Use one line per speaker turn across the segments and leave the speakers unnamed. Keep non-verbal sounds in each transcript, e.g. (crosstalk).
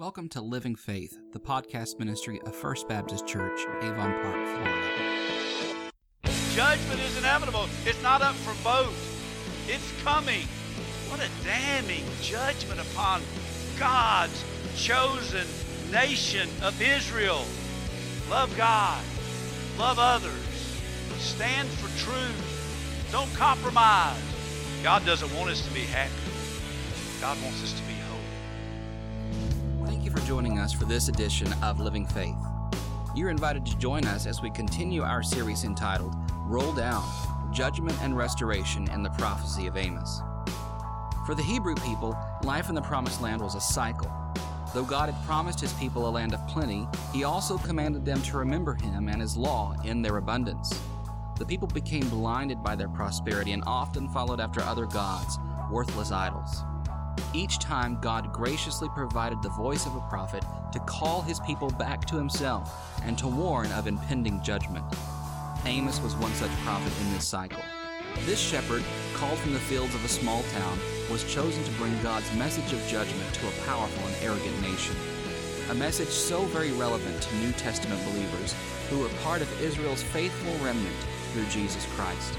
Welcome to Living Faith, the podcast ministry of First Baptist Church, Avon Park, Florida.
Judgment is inevitable. It's not up for vote. It's coming. What a damning judgment upon God's chosen nation of Israel. Love God. Love others. Stand for truth. Don't compromise. God doesn't want us to be happy. God wants us to be
you for joining us for this edition of Living Faith. You're invited to join us as we continue our series entitled Roll Down Judgment and Restoration and the Prophecy of Amos. For the Hebrew people, life in the Promised Land was a cycle. Though God had promised his people a land of plenty, he also commanded them to remember him and his law in their abundance. The people became blinded by their prosperity and often followed after other gods, worthless idols. Each time, God graciously provided the voice of a prophet to call his people back to himself and to warn of impending judgment. Amos was one such prophet in this cycle. This shepherd, called from the fields of a small town, was chosen to bring God's message of judgment to a powerful and arrogant nation. A message so very relevant to New Testament believers who were part of Israel's faithful remnant through Jesus Christ.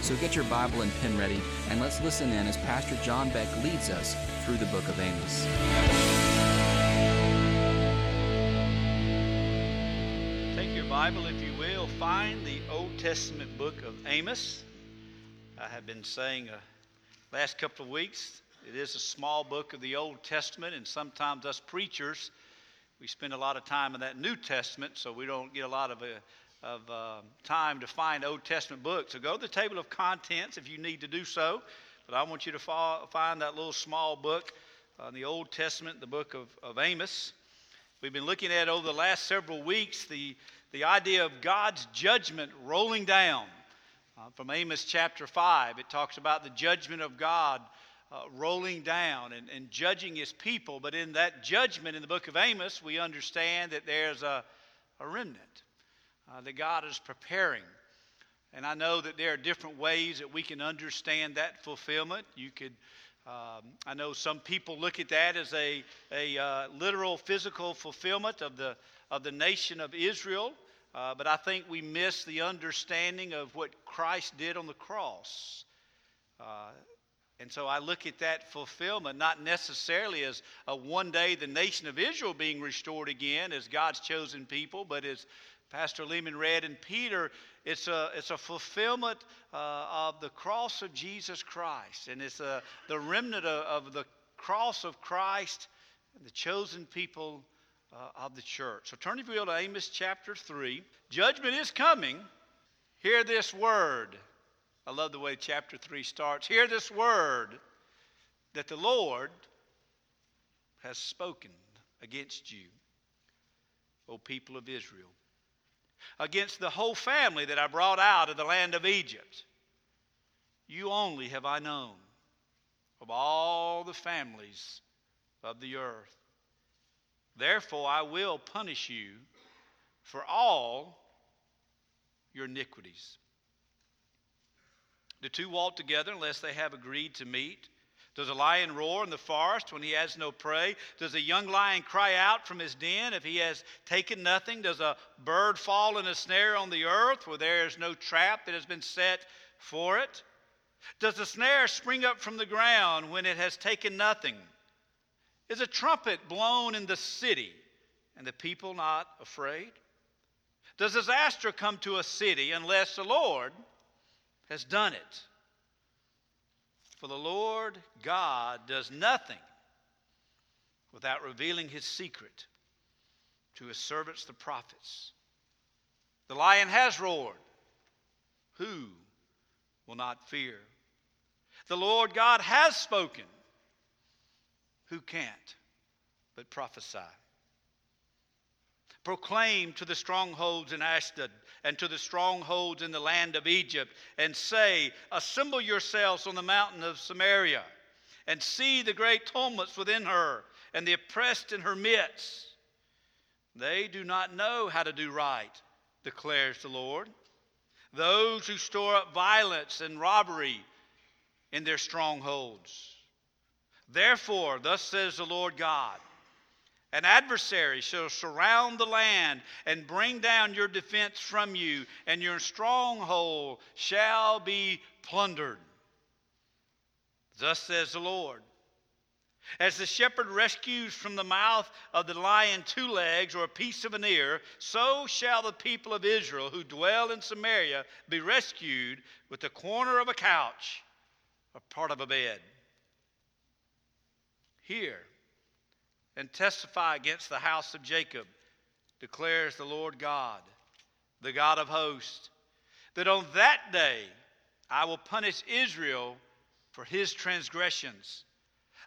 So get your Bible and pen ready, and let's listen in as Pastor John Beck leads us through the book of Amos.
Take your Bible, if you will, find the Old Testament book of Amos. I have been saying uh, last couple of weeks, it is a small book of the Old Testament, and sometimes us preachers, we spend a lot of time in that New Testament, so we don't get a lot of, uh, of uh, time to find Old Testament books. So go to the table of contents if you need to do so, but I want you to find that little small book in the Old Testament, the book of, of Amos. We've been looking at over the last several weeks the, the idea of God's judgment rolling down. Uh, from Amos chapter 5, it talks about the judgment of God uh, rolling down and, and judging his people. But in that judgment in the book of Amos, we understand that there's a, a remnant uh, that God is preparing. And I know that there are different ways that we can understand that fulfillment. You could um, I know some people look at that as a, a uh, literal physical fulfillment of the, of the nation of Israel, uh, but I think we miss the understanding of what Christ did on the cross. Uh, and so I look at that fulfillment not necessarily as a one day the nation of Israel being restored again as God's chosen people, but as Pastor Lehman read in Peter, it's a, it's a fulfillment uh, of the cross of Jesus Christ. And it's a, the remnant of, of the cross of Christ the chosen people uh, of the church. So turn if you will to Amos chapter 3. Judgment is coming. Hear this word. I love the way chapter 3 starts. Hear this word that the Lord has spoken against you, O people of Israel against the whole family that I brought out of the land of Egypt. You only have I known of all the families of the earth. Therefore, I will punish you for all your iniquities. The two walk together unless they have agreed to meet. Does a lion roar in the forest when he has no prey? Does a young lion cry out from his den if he has taken nothing? Does a bird fall in a snare on the earth where there is no trap that has been set for it? Does a snare spring up from the ground when it has taken nothing? Is a trumpet blown in the city and the people not afraid? Does disaster come to a city unless the Lord has done it? For the Lord God does nothing without revealing his secret to his servants, the prophets. The lion has roared. Who will not fear? The Lord God has spoken. Who can't but prophesy? Proclaim to the strongholds in Ashdod and to the strongholds in the land of Egypt, and say, Assemble yourselves on the mountain of Samaria, and see the great tumults within her, and the oppressed in her midst. They do not know how to do right, declares the Lord. Those who store up violence and robbery in their strongholds. Therefore, thus says the Lord God An adversary shall surround the land and bring down your defense from you, and your stronghold shall be plundered. Thus says the Lord. As the shepherd rescues from the mouth of the lion two legs or a piece of an ear, so shall the people of Israel who dwell in Samaria be rescued with the corner of a couch or part of a bed. Hear and testify against the house of Jacob, declares the Lord God, the God of hosts, that on that day I will punish Israel for his transgressions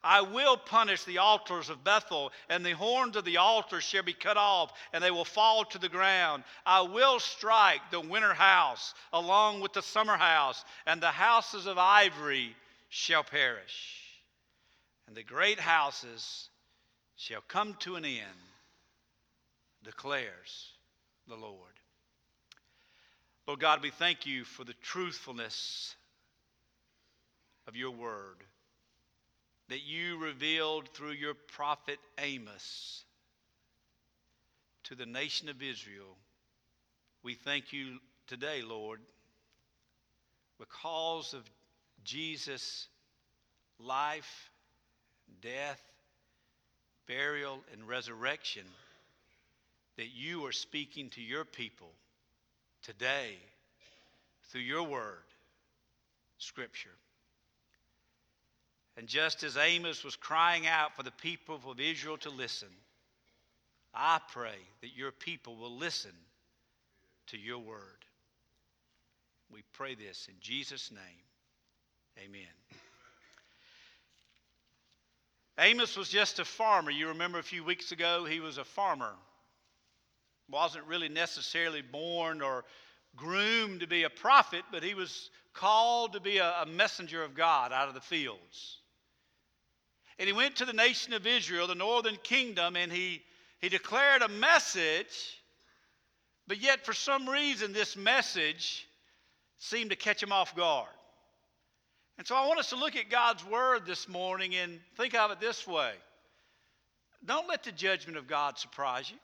I will punish the altars of Bethel, and the horns of the altar shall be cut off, and they will fall to the ground. I will strike the winter house along with the summer house, and the houses of ivory shall perish. And the great houses shall come to an end, declares the Lord. Lord God, we thank you for the truthfulness of your word that you revealed through your prophet Amos to the nation of Israel. We thank you today, Lord, because of Jesus' life, death, burial, and resurrection, that you are speaking to your people today through your word, Scripture. And just as Amos was crying out for the people of Israel to listen, I pray that your people will listen to your word. We pray this in Jesus' name. Amen. Amos was just a farmer. You remember a few weeks ago, he was a farmer. Wasn't really necessarily born or groomed to be a prophet, but he was called to be a, a messenger of God out of the fields. And he went to the nation of Israel, the northern kingdom, and he, he declared a message, but yet for some reason this message seemed to catch him off guard. And so I want us to look at God's word this morning and think of it this way. Don't let the judgment of God surprise you.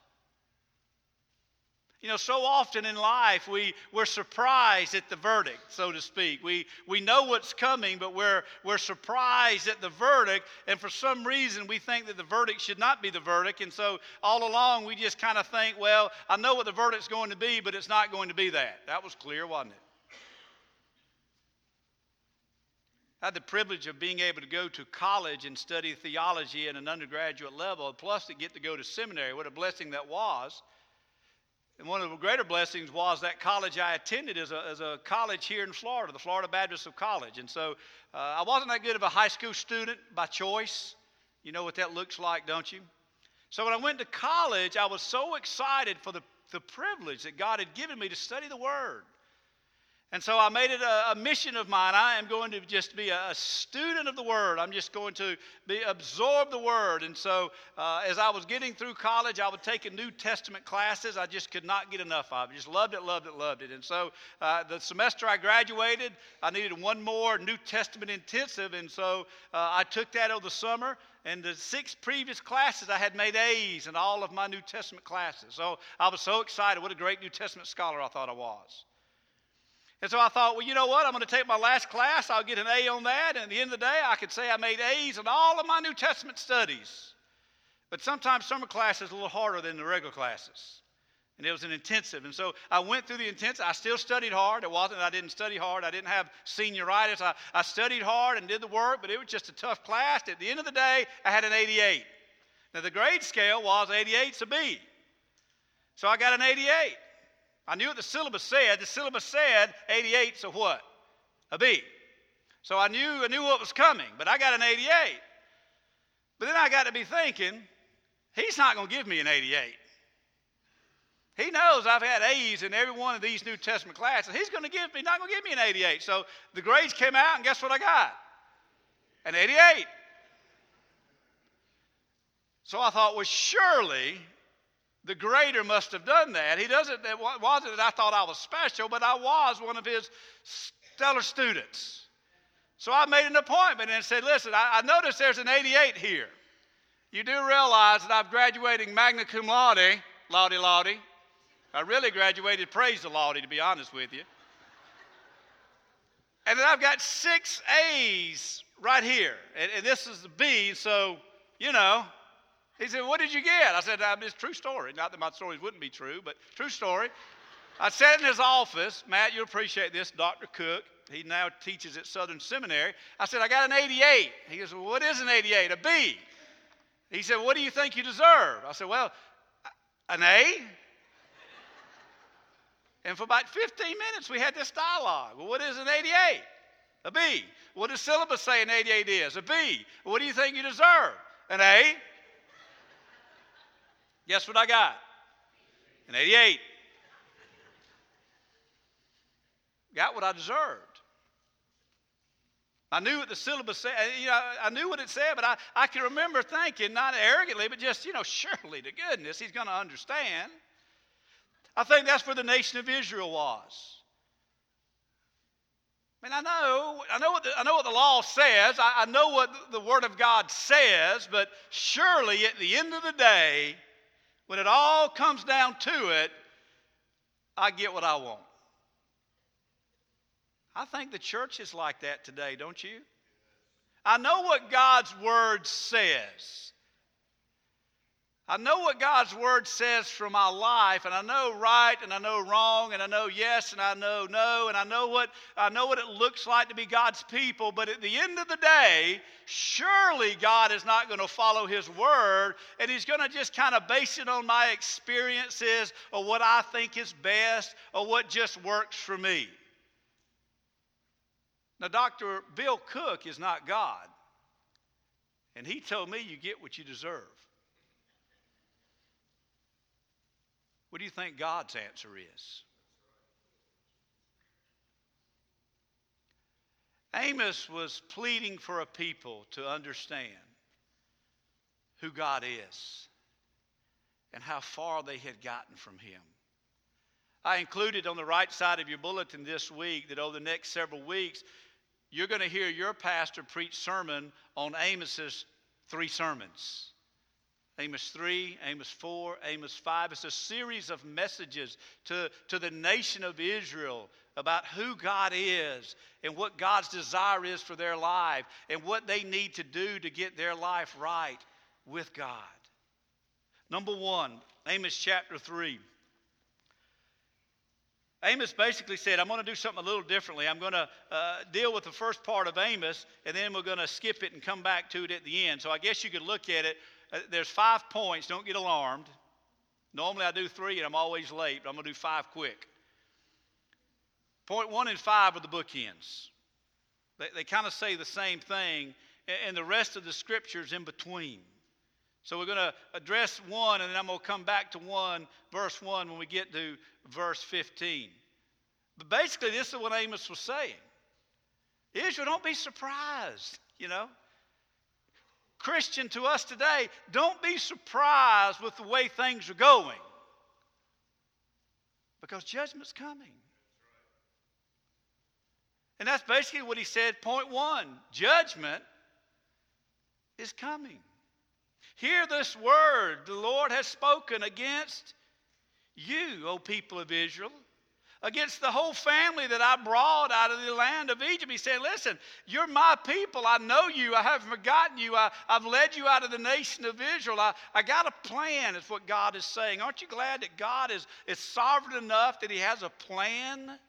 You know, so often in life we, we're surprised at the verdict, so to speak. We, we know what's coming, but we're, we're surprised at the verdict, and for some reason we think that the verdict should not be the verdict. And so all along we just kind of think, well, I know what the verdict's going to be, but it's not going to be that. That was clear, wasn't it? I had the privilege of being able to go to college and study theology at an undergraduate level, plus to get to go to seminary. What a blessing that was. And one of the greater blessings was that college I attended as a, as a college here in Florida, the Florida Baptist of College. And so uh, I wasn't that good of a high school student by choice. You know what that looks like, don't you? So when I went to college, I was so excited for the, the privilege that God had given me to study the Word. And so I made it a, a, mission of mine. I am going to just be a, a, student of the Word. I'm just going to be absorb the Word. And so uh, as I was getting through college, I would take a New Testament classes. I just could not get enough of it. Just loved it, loved it, loved it. And so uh, the semester I graduated, I needed one more New Testament intensive. And so uh, I took that over the summer. And the six previous classes, I had made A's in all of my New Testament classes. So I was so excited. What a great New Testament scholar I thought I was. And so I thought, well, you know what? I'm going to take my last class. I'll get an A on that. And at the end of the day, I could say I made A's in all of my New Testament studies. But sometimes summer class is a little harder than the regular classes. And it was an intensive. And so I went through the intensive. I still studied hard. It wasn't I didn't study hard. I didn't have senioritis. I, I studied hard and did the work, but it was just a tough class. At the end of the day, I had an 88. Now, the grade scale was 88's a B. So I got an 88. I knew what the syllabus said. The syllabus said 88, so what? A B. So I knew, I knew what was coming, but I got an 88. But then I got to be thinking, he's not going to give me an 88. He knows I've had A's in every one of these New Testament classes. He's going to give me, not going to give me an 88. So the grades came out, and guess what I got? An 88. So I thought, well, surely the grader must have done that. He doesn't, it wasn't that I thought I was special, but I was one of his stellar students. So I made an appointment and said, Listen, I, I noticed there's an 88 here. you do realize that I'm graduating magna cum laude, laude, laude. I really graduated praise the laude, to be honest with you. And then I've got six A's right here. And, and this is the B, so, you know. He said, What did you get? I said, um, It's true story. Not that my stories wouldn't be true, but true story. I sat in his office. Matt, you'll appreciate this. Dr. Cook, he now teaches at Southern Seminary. I said, I got an 88. He goes, well, What is an 88? A B. He said, What do you think you deserve? I said, Well, an A. And for about 15 minutes, we had this dialogue. Well, what is an 88? A B. What does syllabus say an 88 is? A B. What do you think you deserve? An A. Guess what I got? An 88. Got what I deserved. I knew what the syllabus said. You know, I knew what it said, but I, I can remember thinking, not arrogantly, but just, you know, surely to goodness, he's going to understand. I think that's where the nation of Israel was. I mean, I know, I know, what the, I know what the law says. I, I know what the Word of God says, but surely at the end of the day, when it all comes down to it, I get what I want. I think the church is like that today, don't you? I know what God's Word says. I know what God's Word says for my life, and I know right and I know wrong, and I know yes and I know no, and I know what I know what it looks like to be God's people, but at the end of the day, surely God is not going to follow His Word, and He's going to just kind of base it on my experiences or what I think is best or what just works for me. Now, Dr. Bill Cook is not God. And he told me you get what you deserve. What do you think God's answer is? Amos was pleading for a people to understand who God is and how far they had gotten from Him. I included on the right side of your bulletin this week that over the next several weeks, you're going to hear your pastor preach sermon on Amos's three sermons. Amos 3, Amos 4, Amos 5. It's a series of messages to, to the nation of Israel about who God is and what God's desire is for their life and what they need to do to get their life right with God. Number one, Amos chapter 3. Amos basically said, I'm going to do something a little differently. I'm going to uh, deal with the first part of Amos, and then we're going to skip it and come back to it at the end. So I guess you could look at it. Uh, there's five points. Don't get alarmed. Normally I do three, and I'm always late, but I'm going to do five quick. Point one and five are the bookends. They, they kind of say the same thing, and the rest of the scriptures in between. So we're going to address one, and then I'm going to come back to one, verse one, when we get to verse 15. But basically, this is what Amos was saying Israel, don't be surprised, you know. Christian to us today, don't be surprised with the way things are going because judgment's coming. And that's basically what he said. Point one judgment is coming. Hear this word the Lord has spoken against you, O people of Israel, against the whole family that I brought out of the land of Egypt. He said, Listen, you're my people. I know you. I haven't forgotten you. I, have led you out of the nation of Israel. I, I got a plan, is what God is saying. Aren't you glad that God is, is sovereign enough that He has a plan?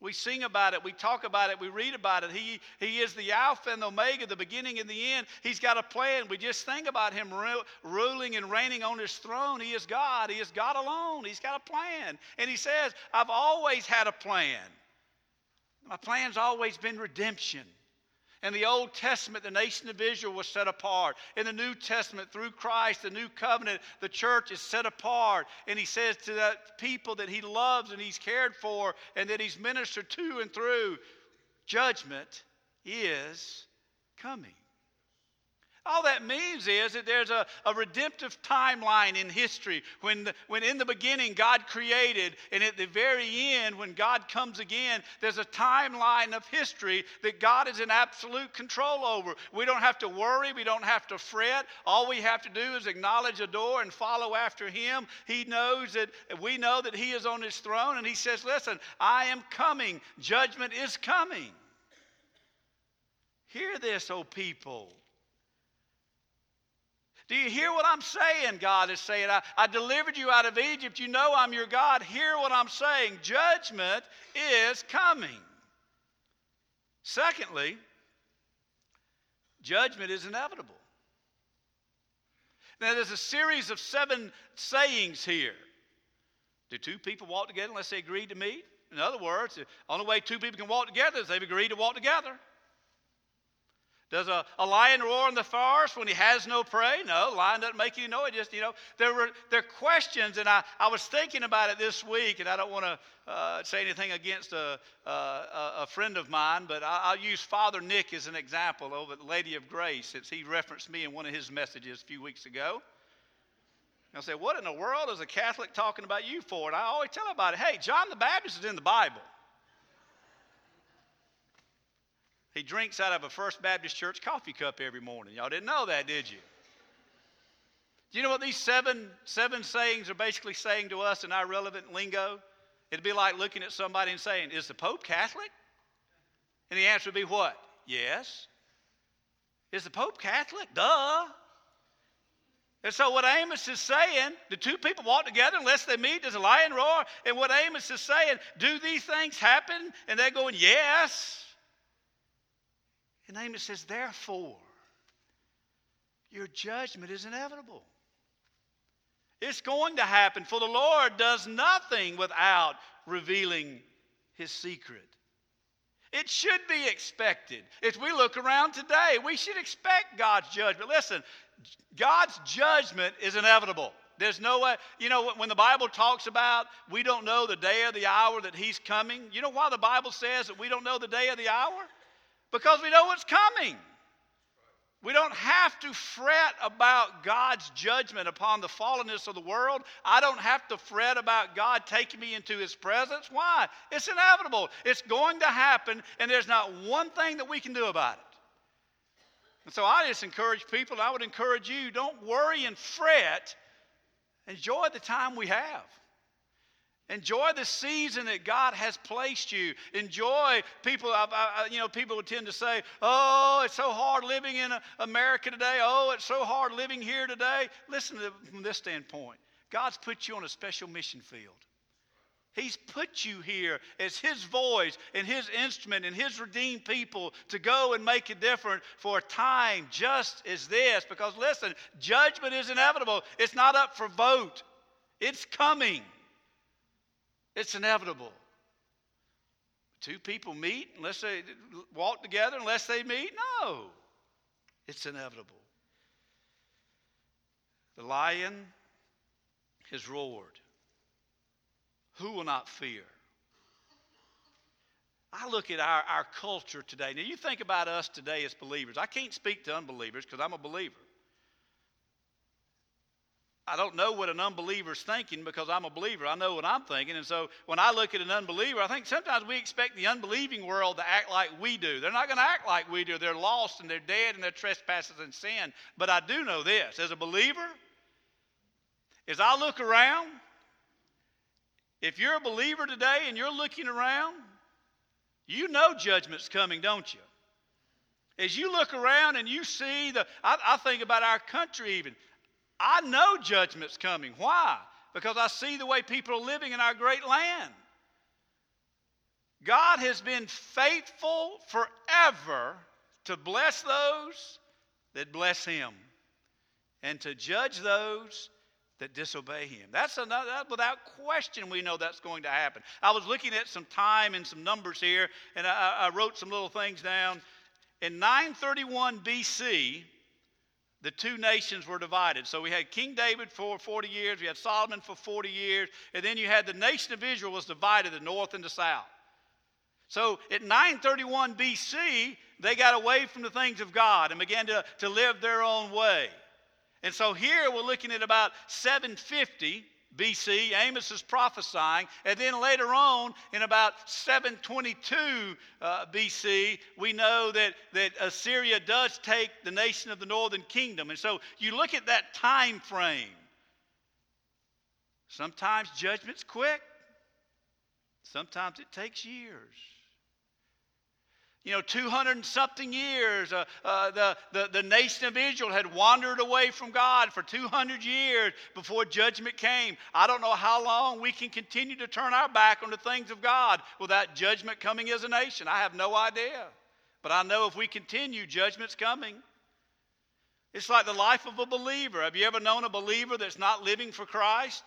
We sing about it, we talk about it, we read about it. He, he is the Alpha and the Omega, the beginning and the end. He's got a plan. We just think about Him ru- ruling and reigning on His throne. He is God. He is God alone. He's got a plan. And He says, I've always had a plan. My plan's always been redemption. In the Old Testament, the nation of Israel was set apart. In the New Testament, through Christ, the new covenant, the church is set apart. And he says to that people that he loves and he's cared for and that he's ministered to and through, judgment is coming. All that means is that there's a, a redemptive timeline in history when, the, when in the beginning God created, and at the very end, when God comes again, there's a timeline of history that God is in absolute control over. We don't have to worry, we don't have to fret. All we have to do is acknowledge, adore, and follow after Him. He knows that we know that He is on His throne, and He says, Listen, I am coming, judgment is coming. Hear this, O people. Do you hear what I'm saying? God is saying, I, I, delivered you out of Egypt. You know I'm your God. Hear what I'm saying. Judgment is coming. Secondly, judgment is inevitable. Now, there's a series of seven sayings here. Do two people walk together unless they agree to meet? In other words, the only way two people can walk together is they've agreed to walk together. Does a, a lion roar in the forest when he has no prey? No, lion doesn't make any noise. Just, you know, there were there are questions, and I, I was thinking about it this week, and I don't want to uh, say anything against a, a, a, friend of mine, but I, will use Father Nick as an example over at Lady of Grace, since he referenced me in one of his messages a few weeks ago. I said, What in the world is a Catholic talking about you for? And I always tell about it. Hey, John the Baptist is in the Bible. He drinks out of a First Baptist Church coffee cup every morning. Y'all didn't know that, did you? Do you know what these seven, seven sayings are basically saying to us in our relevant lingo? It'd be like looking at somebody and saying, Is the Pope Catholic? And the answer would be what? Yes. Is the Pope Catholic? Duh. And so, what Amos is saying, the two people walk together unless they meet, does a lion roar? And what Amos is saying, do these things happen? And they're going, yes. And Amos says, therefore, your judgment is inevitable. It's going to happen, for the Lord does nothing without revealing his secret. It should be expected. If we look around today, we should expect God's judgment. Listen, God's judgment is inevitable. There's no way, you know, when the Bible talks about we don't know the day or the hour that He's coming, you know why the Bible says that we don't know the day or the hour? Because we know what's coming. We don't have to fret about God's judgment upon the fallenness of the world. I don't have to fret about God taking me into His presence. Why? It's inevitable. It's going to happen, and there's not one thing that we can do about it. And so I just encourage people, I would encourage you don't worry and fret. Enjoy the time we have. Enjoy the season that God has placed you. Enjoy people. I, I, you know, people tend to say, "Oh, it's so hard living in uh, America today. Oh, it's so hard living here today." Listen to from this standpoint. God's put you on a special mission field. He's put you here as His voice and His instrument and His redeemed people to go and make a difference for a time just as this. Because listen, judgment is inevitable. It's not up for vote. It's coming. It's inevitable. Two people meet unless they walk together, unless they meet? No. It's inevitable. The lion has roared. Who will not fear? I look at our, our culture today. Now, you think about us today as believers. I can't speak to unbelievers because I'm a believer. I don't know what an unbeliever's thinking because I'm a believer. I know what I'm thinking. And so when I look at an unbeliever, I think sometimes we expect the unbelieving world to act like we do. They're not going to act like we do. They're lost and they're dead and they're trespasses and sin. But I do know this as a believer, as I look around, if you're a believer today and you're looking around, you know judgment's coming, don't you? As you look around and you see the, I, I think about our country even. I know judgment's coming. Why? Because I see the way people are living in our great land. God has been faithful forever to bless those that bless Him and to judge those that disobey Him. That's another, that, without question, we know that's going to happen. I was looking at some time and some numbers here, and I, I wrote some little things down. In 931 BC, the two nations were divided. So we had King David for 40 years, we had Solomon for 40 years, and then you had the nation of Israel was divided, the north and the south. So at 931 BC, they got away from the things of God and began to, to live their own way. And so here we're looking at about 750 BC, Amos is prophesying. And then later on, in about 722 uh, BC, we know that, that Assyria does take the nation of the northern kingdom. And so you look at that time frame. Sometimes judgment's quick, sometimes it takes years you know, 200 and something years, uh, uh, the, the, the nation of Israel had wandered away from God for 200 years before judgment came. I don't know how long we can continue to turn our back on the things of God without judgment coming as a nation. I have no idea. But I know if we continue, judgment's coming. It's like the life of a believer. Have you ever known a believer that's not living for Christ?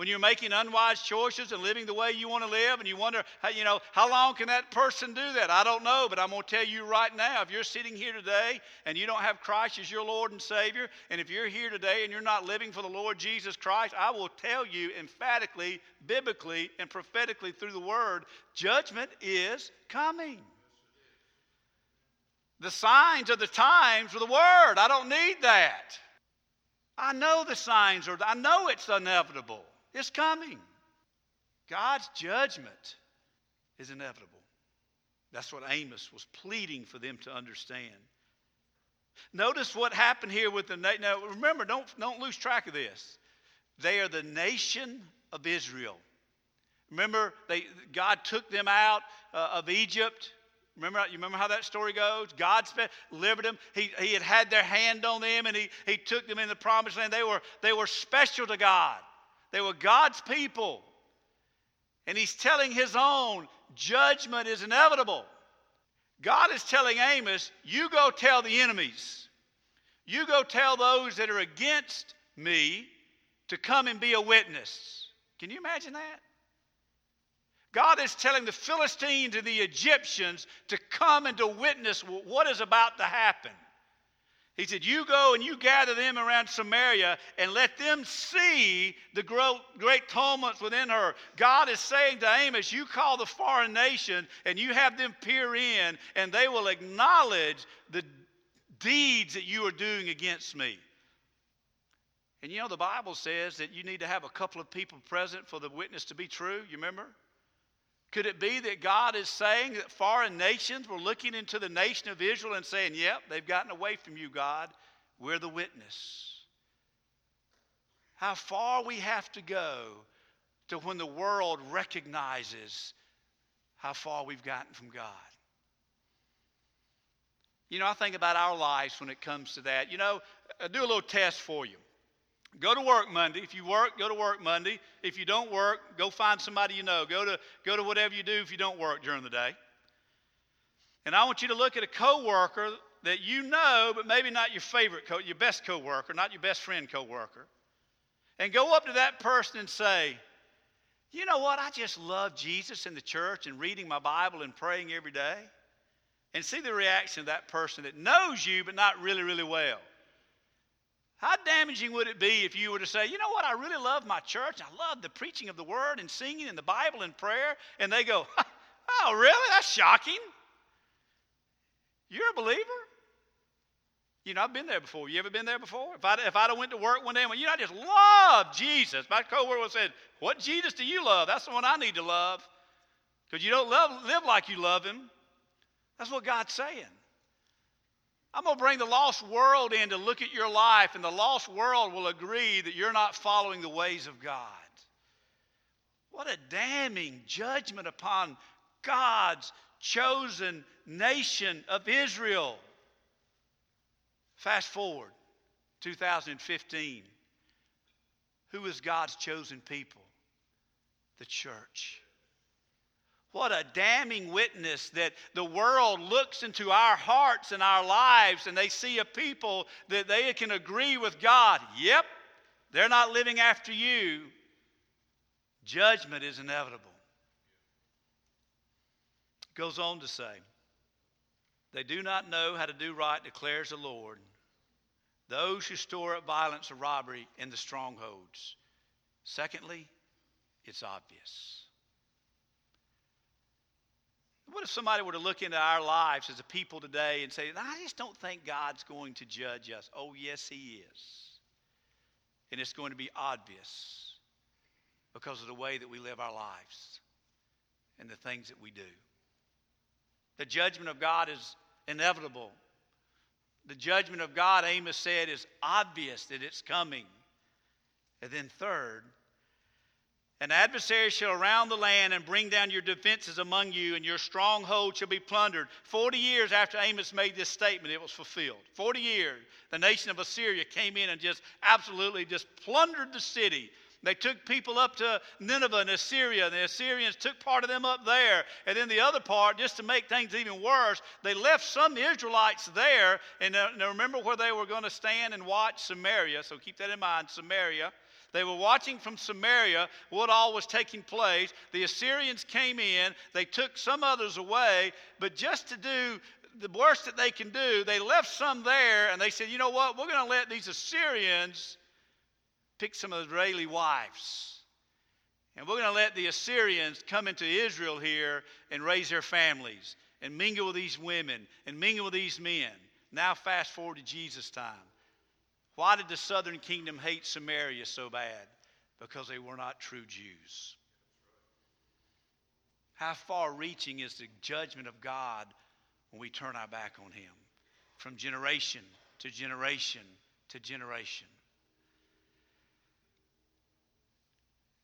When you're making unwise choices and living the way you want to live and you wonder how, you know how long can that person do that? I don't know but i'm going to tell you right now if you're sitting here today and you don't have christ as your lord and savior and if you're here today and you're not living for the lord jesus christ i will tell you emphatically biblically and prophetically through the word judgment is coming. The signs of the times are the word. I don't need that. I know the signs are i know it's inevitable it's coming. God's judgment is inevitable. That's what Amos was pleading for them to understand. Notice what happened here with the nation. Now, remember, don't, don't lose track of this. They are the nation of Israel. Remember, they, God took them out uh, of Egypt. Remember, you remember how that story goes? God delivered them. He, he had had their hand on them, and he, he took them in the promised land. They were, they were special to God. They were God's people. And he's telling his own judgment is inevitable. God is telling Amos, you go tell the enemies, you go tell those that are against me to come and be a witness. Can you imagine that? God is telling the Philistines and the Egyptians to come and to witness what is about to happen. He said, You go and you gather them around Samaria and let them see the great tumults within her. God is saying to Amos, You call the foreign nation and you have them peer in, and they will acknowledge the deeds that you are doing against me. And you know, the Bible says that you need to have a couple of people present for the witness to be true. You remember? Could it be that God is saying that foreign nations were looking into the nation of Israel and saying, Yep, they've gotten away from you, God. We're the witness. How far we have to go to when the world recognizes how far we've gotten from God. You know, I think about our lives when it comes to that. You know, I'll do a little test for you. Go to work Monday. If you work, go to work Monday. If you don't work, go find somebody you know. Go to, go to whatever you do if you don't work during the day. And I want you to look at a coworker that you know, but maybe not your favorite, co- your best coworker, not your best friend coworker, and go up to that person and say, "You know what? I just love Jesus and the church and reading my Bible and praying every day." And see the reaction of that person that knows you, but not really, really well. How damaging would it be if you were to say, you know what, I really love my church. I love the preaching of the word and singing and the Bible and prayer. And they go, oh, really? That's shocking. You're a believer? You know, I've been there before. You ever been there before? If, I, if I'd have went to work one day and went, you know, I just love Jesus. My coworker said, what Jesus do you love? That's the one I need to love. Because you don't love, live like you love him. That's what God's saying. I'm going to bring the lost world in to look at your life, and the lost world will agree that you're not following the ways of God. What a damning judgment upon God's chosen nation of Israel. Fast forward 2015. Who is God's chosen people? The church. What a damning witness that the world looks into our hearts and our lives and they see a people that they can agree with God. Yep, they're not living after you. Judgment is inevitable. It goes on to say, They do not know how to do right, declares the Lord. Those who store up violence or robbery in the strongholds. Secondly, it's obvious. What if somebody were to look into our lives as a people today and say, I just don't think God's going to judge us? Oh, yes, He is. And it's going to be obvious because of the way that we live our lives and the things that we do. The judgment of God is inevitable. The judgment of God, Amos said, is obvious that it's coming. And then, third, an adversary shall surround the land and bring down your defenses among you, and your stronghold shall be plundered. Forty years after Amos made this statement, it was fulfilled. Forty years, the nation of Assyria came in and just absolutely just plundered the city. They took people up to Nineveh and Assyria, and the Assyrians took part of them up there. And then the other part, just to make things even worse, they left some Israelites there. And uh, remember where they were going to stand and watch Samaria. So keep that in mind Samaria. They were watching from Samaria what all was taking place. The Assyrians came in, they took some others away, but just to do the worst that they can do, they left some there and they said, you know what, we're going to let these Assyrians pick some Israeli wives. And we're going to let the Assyrians come into Israel here and raise their families and mingle with these women and mingle with these men. Now, fast forward to Jesus' time. Why did the southern kingdom hate Samaria so bad? Because they were not true Jews. How far reaching is the judgment of God when we turn our back on Him? From generation to generation to generation.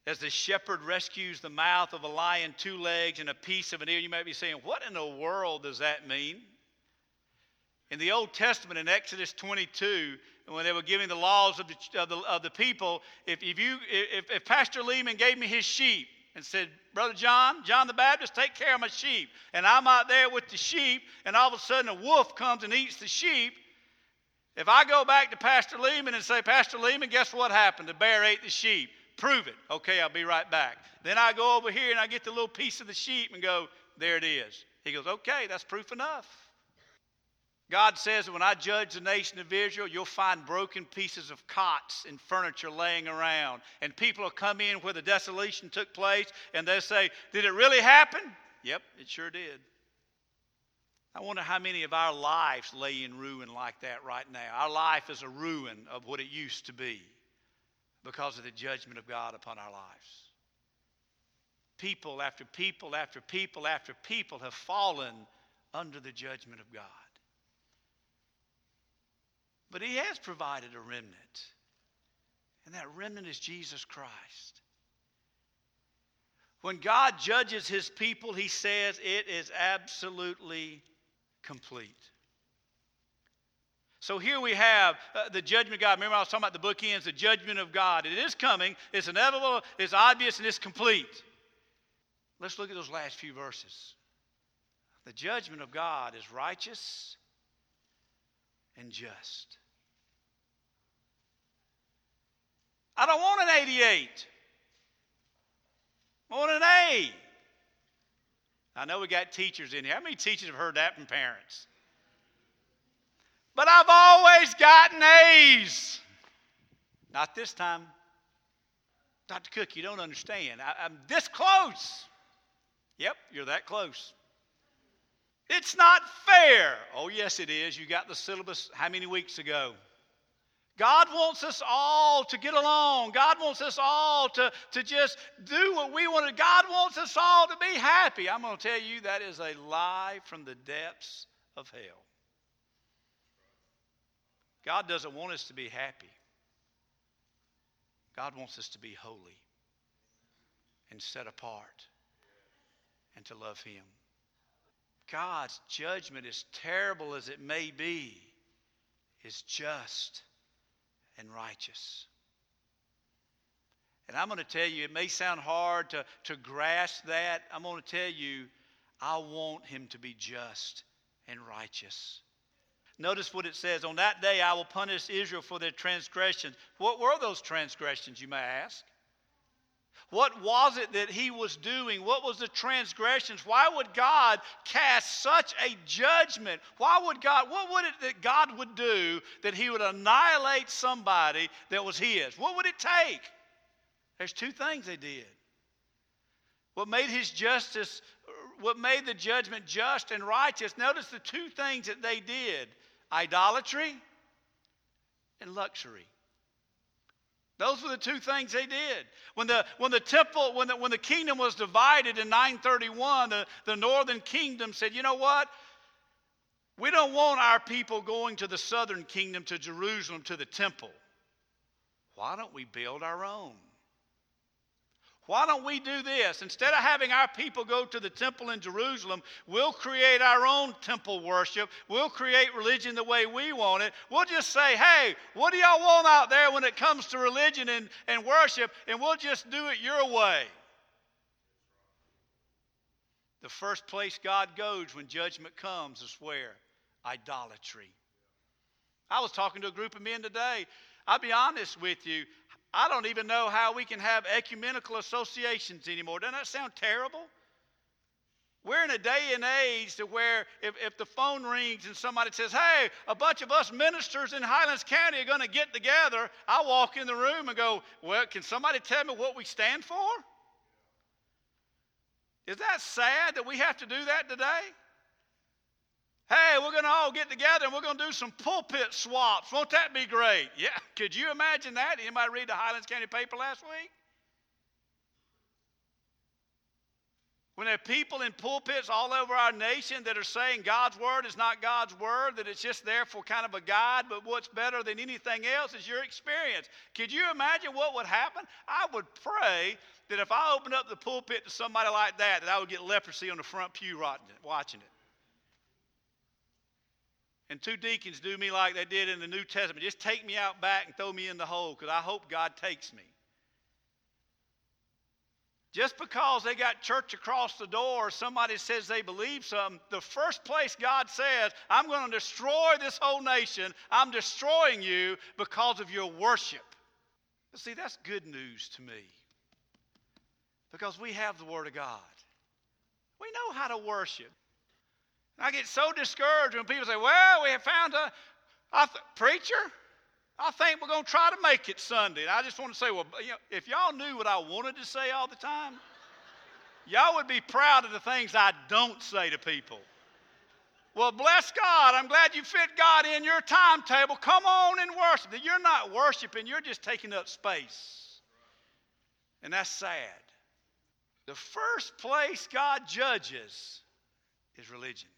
As the shepherd rescues the mouth of a lion, two legs, and a piece of an ear, you might be saying, What in the world does that mean? In the Old Testament, in Exodus 22, when they were giving the laws of the, of the, of the people, if, if, you, if, if Pastor Lehman gave me his sheep and said, Brother John, John the Baptist, take care of my sheep, and I'm out there with the sheep, and all of a sudden a wolf comes and eats the sheep, if I go back to Pastor Lehman and say, Pastor Lehman, guess what happened? The bear ate the sheep. Prove it. Okay, I'll be right back. Then I go over here and I get the little piece of the sheep and go, there it is. He goes, okay, that's proof enough. God says when I judge the nation of Israel, you'll find broken pieces of cots and furniture laying around. And people will come in where the desolation took place and they'll say, Did it really happen? Yep, it sure did. I wonder how many of our lives lay in ruin like that right now. Our life is a ruin of what it used to be because of the judgment of God upon our lives. People after people after people after people have fallen under the judgment of God. But He has provided a remnant, and that remnant is Jesus Christ. When God judges His people, He says it is absolutely complete. So here we have uh, the judgment of God. Remember, I was talking about the bookends, the judgment of God. It is coming, it's inevitable, it's obvious, and it's complete. Let's look at those last few verses. The judgment of God is righteous and just. I don't want an 88. I want an A. I know we got teachers in here. How many teachers have heard that from parents? But I've always gotten A's. Not this time. Dr. Cook, you don't understand. I, am this close. Yep, you're that close. It's not fair. Oh, yes, it is. You got the syllabus how many weeks ago? God wants us all to get along. God wants us all to, to just do what we want to. God wants us all to be happy. I'm going to tell you that is a lie from the depths of hell. God doesn't want us to be happy. God wants us to be holy and set apart and to love Him. God's judgment, as terrible as it may be, is just and righteous. And I'm going to tell you, it may sound hard to, to grasp that. I'm going to tell you, I want him to be just and righteous. Notice what it says On that day I will punish Israel for their transgressions. What were those transgressions, you may ask? What was it that he was doing? What was the transgressions? Why would God cast such a judgment? Why would God, what would it that God would do that he would annihilate somebody that was his? What would it take? There's two things they did. What made his justice what made the judgment just and righteous, notice the two things that they did idolatry and luxury. Those were the two things they did. When the, when the temple, when the, when the kingdom was divided in 931, the, the northern kingdom said, you know what? We don't want our people going to the southern kingdom, to Jerusalem, to the temple. Why don't we build our own? Why don't we do this? Instead of having our people go to the temple in Jerusalem, we'll create our own temple worship. We'll create religion the way we want it. We'll just say, hey, what do y'all want out there when it comes to religion and, and worship? And we'll just do it your way. The first place God goes when judgment comes is where? Idolatry. I was talking to a group of men today. I'll be honest with you. I don't even know how we can have ecumenical associations anymore. Doesn't that sound terrible? We're in a day and age to where if, if the phone rings and somebody says, Hey, a bunch of us ministers in Highlands County are going to get together, I walk in the room and go, Well, can somebody tell me what we stand for? Is that sad that we have to do that today? Hey, we're going to all get together and we're going to do some pulpit swaps. Won't that be great? (laughs) Yeah. Could you imagine that? Anybody read the Highlands County paper last week? When there are people in pulpits all over our nation that are saying God's word is not God's word, that it's just there for kind of a guide, but what's better than anything else is your experience. Could you imagine what would happen? I would pray that if I opened up the pulpit to somebody like that, that I would get leprosy on the front pew watching it and two deacons do me like they did in the New Testament. Just take me out back and throw me in the hole because I hope God takes me. Just because they got church across the door or somebody says they believe something, the first place God says, I'm going to destroy this whole nation, I'm destroying you because of your worship. But see, that's good news to me because we have the Word of God. We know how to worship. I get so discouraged when people say, Well, we have found a, th- preacher. I think we're going to try to make it Sunday. And I just want to say, well, you know, if y'all knew what I wanted to say all the time, y'all would be proud of the things I don't say to people. Well, bless God. I'm glad you fit God in your timetable. Come on and worship. You're not worshiping, you're just taking up space. And that's sad. The first place God judges is religion.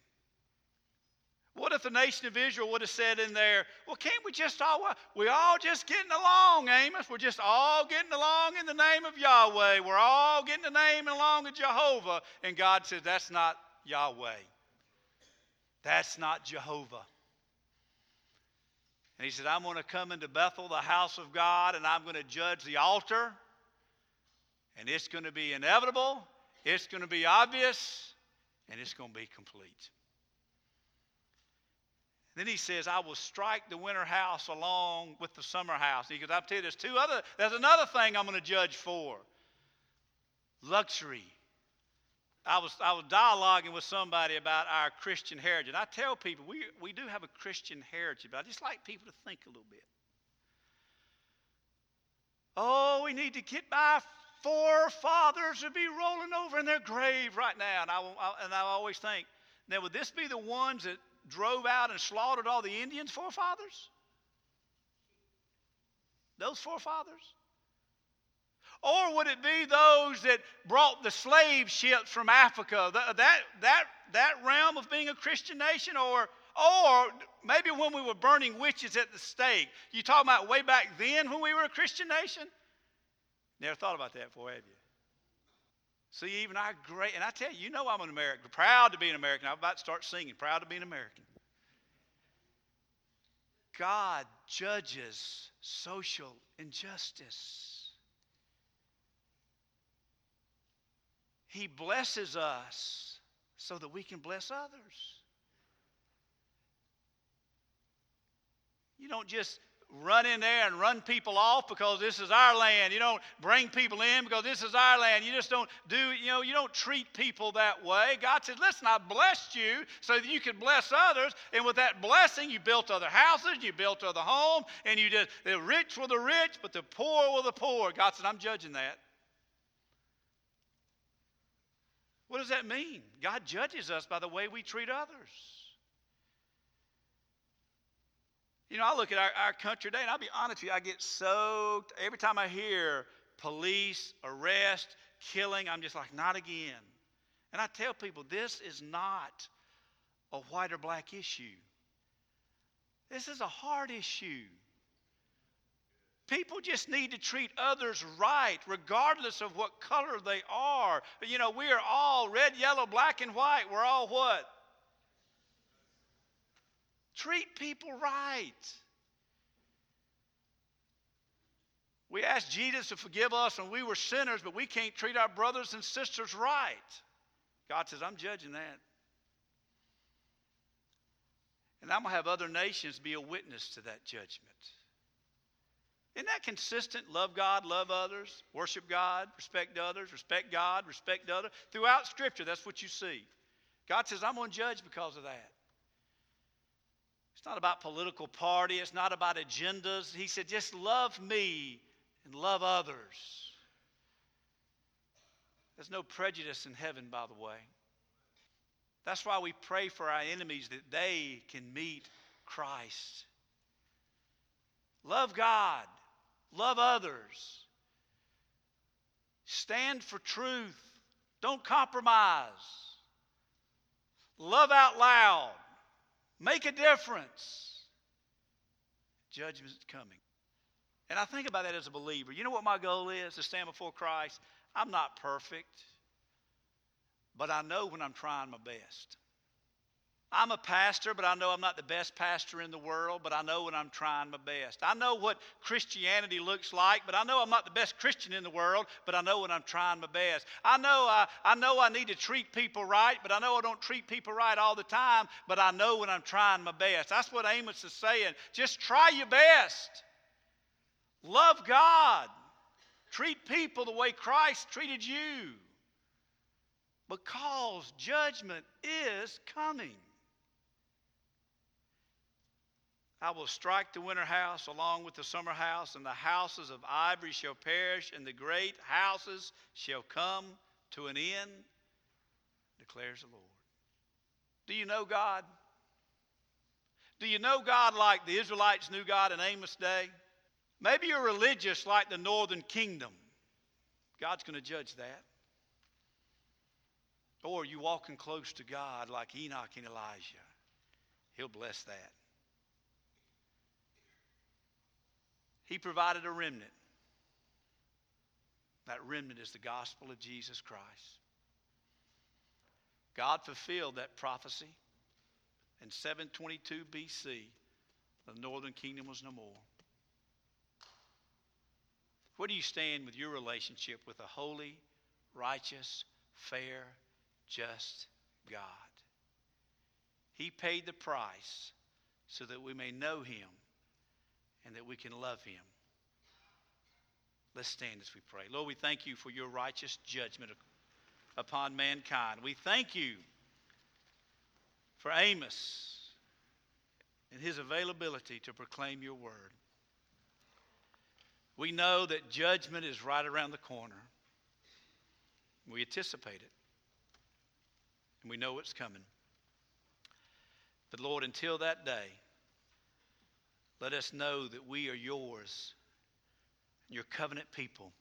What if the nation of Israel would have said in there, well, can't we just all, uh, we all just getting along, Amos? We're just all getting along in the name of Yahweh. We're all getting the name along of Jehovah. And God says, that's not Yahweh. That's not Jehovah. And he said, I'm going to come into Bethel, the house of God, and I'm going to judge the altar. And it's going to be inevitable, it's going to be obvious, and it's going to be complete. Then he says, I will strike the winter house along with the summer house. He goes, I'll tell you, there's two other, there's another thing I'm going to judge for. Luxury. I was, I was dialoguing with somebody about our Christian heritage. I tell people we, we do have a Christian heritage, but I just like people to think a little bit. Oh, we need to get by forefathers to be rolling over in their grave right now. And I, and I always think, now, would this be the ones that drove out and slaughtered all the Indians' forefathers? Those forefathers? Or would it be those that brought the slave ships from Africa? That, that, that, that realm of being a Christian nation? Or, or maybe when we were burning witches at the stake? You talking about way back then when we were a Christian nation? Never thought about that before, have you? See, even our great, and I tell you, you know I'm an American, proud to be an American. I'm about to start singing, proud to be an American. God judges social injustice. He blesses us so that we can bless others. You don't just run in there and run people off because this is our land. You don't bring people in because this is our land. You just don't do, you know, you don't treat people that way. God says, listen, I blessed you so that you could bless others. And with that blessing, you built other houses, you built other homes, and you did the rich were the rich, but the poor were the poor. God said, I'm judging that. What does that mean? God judges us by the way we treat others. You know, I look at our, our country today, and I'll be honest with you, I get soaked every time I hear police, arrest, killing. I'm just like, not again. And I tell people, this is not a white or black issue. This is a hard issue. People just need to treat others right, regardless of what color they are. You know, we are all red, yellow, black, and white. We're all what? Treat people right. We asked Jesus to forgive us when we were sinners, but we can't treat our brothers and sisters right. God says, I'm judging that. And I'm going to have other nations be a witness to that judgment. Isn't that consistent? Love God, love others, worship God, respect others, respect God, respect others. Throughout Scripture, that's what you see. God says, I'm going to judge because of that. It's not about political party, it's not about agendas. He said, just love me and love others. There's no prejudice in heaven, by the way. That's why we pray for our enemies that they can meet Christ. Love God, love others, stand for truth, don't compromise, love out loud, make a difference. Judgment's coming. And I think about that as a believer. You know what my goal is to stand before Christ? I'm not perfect. But I know when I'm trying my best. I'm a pastor, but I know I'm not the best pastor in the world, but I know when I'm trying my best. I know what Christianity looks like, but I know I'm not the best Christian in the world, but I know when I'm trying my best. I know I, I know I need to treat people right, but I know I don't treat people right all the time, but I know when I'm trying my best. That's what Amos is saying. Just try your best. Love God. Treat people the way Christ treated you because judgment is coming. I will strike the winter house along with the summer house, and the houses of ivory shall perish, and the great houses shall come to an end, declares the Lord. Do you know God? Do you know God like the Israelites knew God in Amos' day? Maybe you're religious like the northern kingdom. God's going to judge that. Or you walking close to God like Enoch and Elijah. He'll bless that. He provided a remnant. That remnant is the gospel of Jesus Christ. God fulfilled that prophecy. In 722 BC, the northern kingdom was no more. Where do you stand with your relationship with a holy, righteous, fair, just God. He paid the price so that we may know Him and that we can love Him. Let's stand as we pray. Lord, we thank you for your righteous judgment upon mankind. We thank you for Amos and his availability to proclaim your word. We know that judgment is right around the corner. We anticipate it and we know it's coming. But Lord, until that day, let us know that we are yours, your covenant people,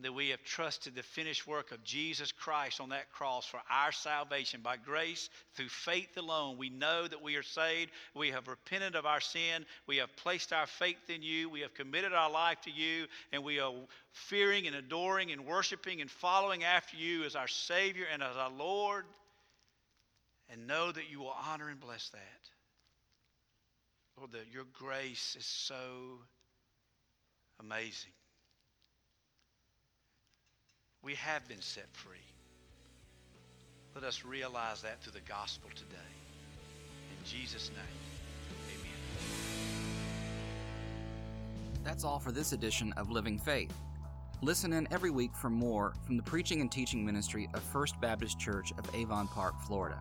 that we have trusted the finished work of Jesus Christ on that cross for our salvation. By grace, through faith alone, we know that we are saved. We have repented of our sin. We have placed our faith in you. We have committed our life to you, and we are fearing and adoring and worshiping and following after you as our Savior and as our Lord. And know that you will honor and bless that. Lord, that your grace is so amazing. We have been set free. Let us realize that through the gospel today. In Jesus' name, amen.
That's all for this edition of Living Faith. Listen in every week for more from the preaching and teaching ministry of First Baptist Church of Avon Park, Florida.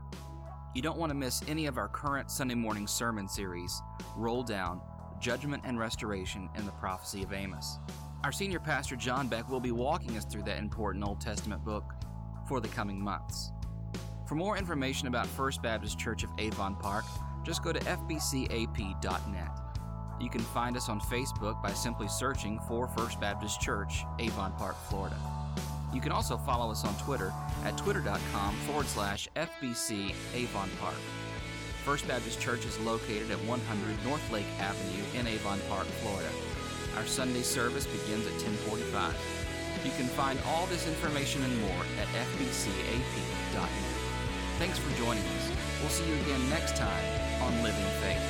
You don't want to miss any of our current Sunday morning sermon series, Roll Down Judgment and Restoration in the Prophecy of Amos. Our senior pastor, John Beck, will be walking us through that important Old Testament book. for the coming months. For more information about First Baptist Church of Avon Park, just go to fbcap.net. You can find us on Facebook by simply searching for First Baptist Church, Avon Park, Florida. You can also follow us on Twitter at twitter.com forward slash FBC Avon Park. First Baptist Church is located at 100 North Lake Avenue in Avon Park, Florida. Our Sunday service begins at 1045. You can find all this information and more at fbcap.net. Thanks for joining us. We'll see you again next time on Living Faith.